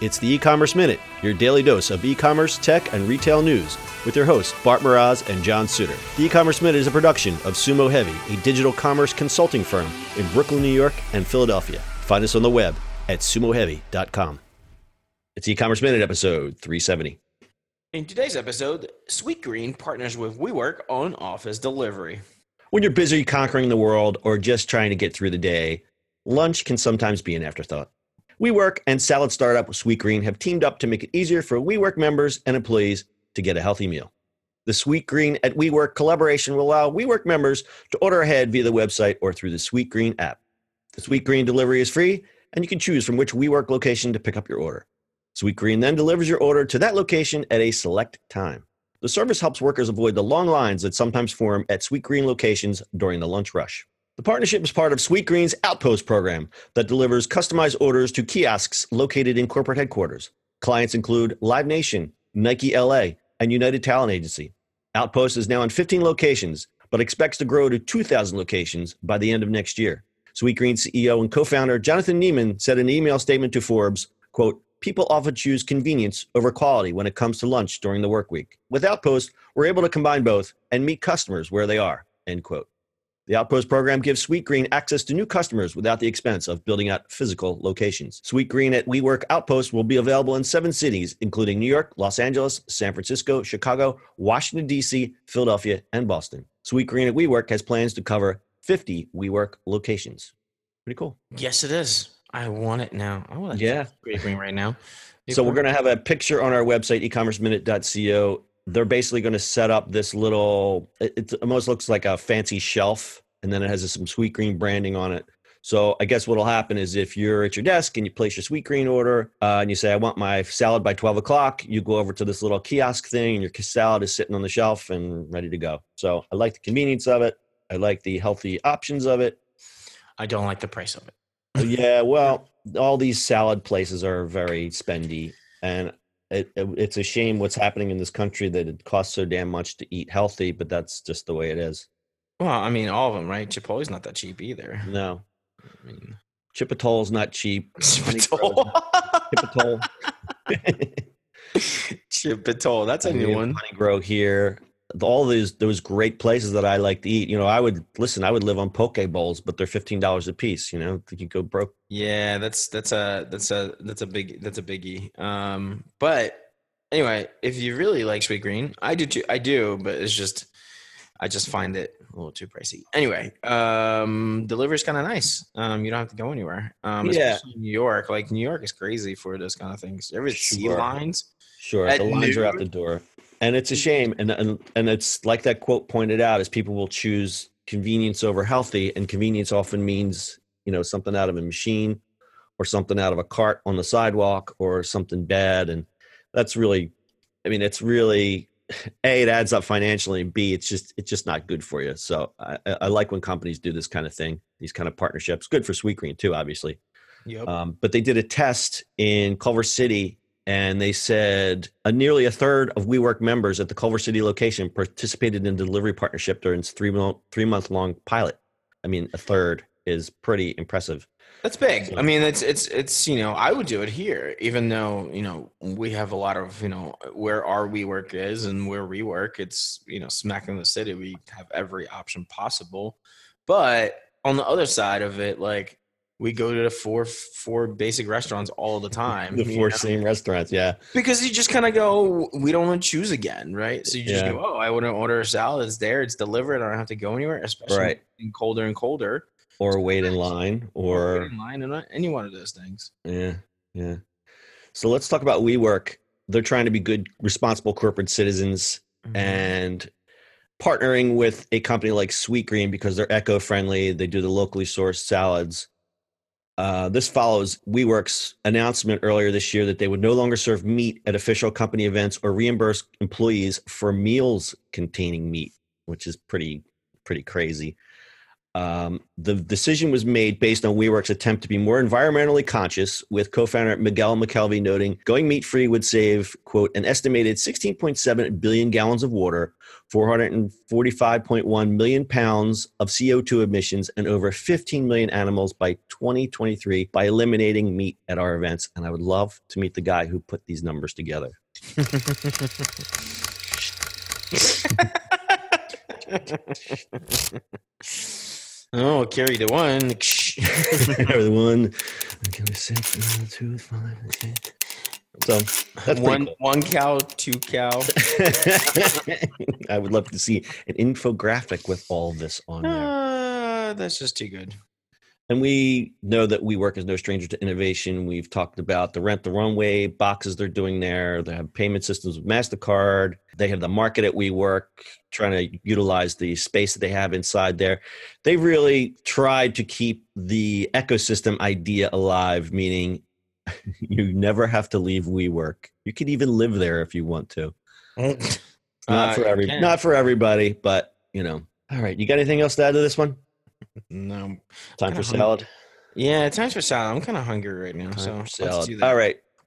It's the e-commerce minute, your daily dose of e-commerce, tech, and retail news, with your hosts Bart Mroz and John Suter. The e-commerce minute is a production of Sumo Heavy, a digital commerce consulting firm in Brooklyn, New York, and Philadelphia. Find us on the web at sumoheavy.com. It's e-commerce minute episode 370. In today's episode, Sweetgreen partners with WeWork on office delivery. When you're busy conquering the world or just trying to get through the day, lunch can sometimes be an afterthought. WeWork and salad startup Sweetgreen have teamed up to make it easier for WeWork members and employees to get a healthy meal. The Sweetgreen at WeWork collaboration will allow WeWork members to order ahead via the website or through the Sweetgreen app. The Sweetgreen delivery is free, and you can choose from which WeWork location to pick up your order. Sweetgreen then delivers your order to that location at a select time. The service helps workers avoid the long lines that sometimes form at Sweetgreen locations during the lunch rush. The partnership is part of Sweetgreen's Outpost program that delivers customized orders to kiosks located in corporate headquarters. Clients include Live Nation, Nike LA, and United Talent Agency. Outpost is now in 15 locations, but expects to grow to 2,000 locations by the end of next year. Sweetgreen CEO and co-founder Jonathan Neman said in an email statement to Forbes, quote, people often choose convenience over quality when it comes to lunch during the work week. With Outpost, we're able to combine both and meet customers where they are, end quote. The Outpost program gives Sweetgreen access to new customers without the expense of building out physical locations. Sweetgreen at WeWork Outpost will be available in seven cities, including New York, Los Angeles, San Francisco, Chicago, Washington, D.C., Philadelphia, and Boston. Sweetgreen at WeWork has plans to cover 50 WeWork locations. Pretty cool. Yes, it is. I want it now. I want it. Yeah. Sweetgreen right now. So we're going to have a picture on our website, ecommerceminute.co. They're basically going to set up this little. It, almost looks like a fancy shelf, and then it has some Sweetgreen branding on it. So I guess what'll happen is if you're at your desk and you place your Sweetgreen order uh, and you say I want my salad by 12 o'clock, you go over to this little kiosk thing, and your salad is sitting on the shelf and ready to go. So I like the convenience of it. I like the healthy options of it. I don't like the price of it. yeah, well, all these salad places are very spendy, and it, it, it's a shame what's happening in this country that it costs so damn much to eat healthy, but that's just the way it is. Well, I mean, all of them, right? Chipotle's not that cheap either. No, I mean, Chipotle's not cheap. Chipotle. Chipotle, Chipotle. That's a new one. Honeygrow here. All these those great places that I like to eat. You know, I would listen. I would live on poke bowls, but they're fifteen dollars a piece. You know, you could go broke. Yeah, that's that's a that's a that's a big that's a biggie. Um, but anyway, if you really like Sweetgreen, I do too. I do, but it's just I just find it a little too pricey. Anyway, um, delivery is kind of nice. Um, you don't have to go anywhere. Um, Yeah. especially in New York, like New York is crazy for those kind of things. Every see Sure. lines. Sure, At the lines are out the door, and it's a shame. And, and and it's like that quote pointed out: is people will choose convenience over healthy, and convenience often means you know something out of a machine, or something out of a cart on the sidewalk, or something bad, and that's really, I mean, it's really a it adds up financially, and b it's just it's just not good for you. So I, I like when companies do this kind of thing, these kind of partnerships. Good for Sweetgreen too, obviously. Yep. Um, but they did a test in Culver City, and they said a nearly a third of WeWork members at the Culver City location participated in the delivery partnership during its three month three month long pilot. I mean, a third is pretty impressive. That's big. I mean, it's it's it's you know I would do it here, even though you know we have a lot of you know where our WeWork is and where we work. It's you know smack in the city. We have every option possible, but on the other side of it, like we go to the four four basic restaurants all the time. The four know? same restaurants, yeah, because you just kind of go, we don't want to choose again, right? So you just Yeah. go, oh, I want to order a salad. It's there. It's delivered. I don't have to go anywhere, especially Right. in colder and colder. or wait in line, wait or in line and any one of those things. yeah, yeah. So let's talk about WeWork. They're trying to be good, responsible corporate citizens. Mm-hmm. and partnering with a company like Sweetgreen because they're eco-friendly, they do the locally sourced salads. Uh, this follows WeWork's announcement earlier this year that they would no longer serve meat at official company events or reimburse employees for meals containing meat, which is pretty pretty crazy. Um, the decision was made based on WeWork's attempt to be more environmentally conscious, with co-founder Miguel McKelvey noting going meat-free would save, quote, an estimated 16.7 billion gallons of water, 445.1 million pounds of CO2 emissions, and over 15 million animals by 2023 by eliminating meat at our events. And I would love to meet the guy who put these numbers together. Oh, carry the one. carry the one. Okay, six, two, five, six. So that's one cool. one cow, two cow. I would love to see an infographic with all this on there. Uh, that's just too good. And we know that WeWork as no stranger to innovation. We've talked about the rent the runway boxes they're doing there. They have payment systems with MasterCard. They have the market at WeWork, trying to utilize the space that they have inside there. They really tried to keep the ecosystem idea alive, meaning you never have to leave WeWork. You can even live there if you want to. Not Uh, for every not for everybody, but you know. All right, you got anything else to add to this one? No. Time for salad. Yeah, time for salad. I'm kind of hungry right now, Time so let's do that. All right.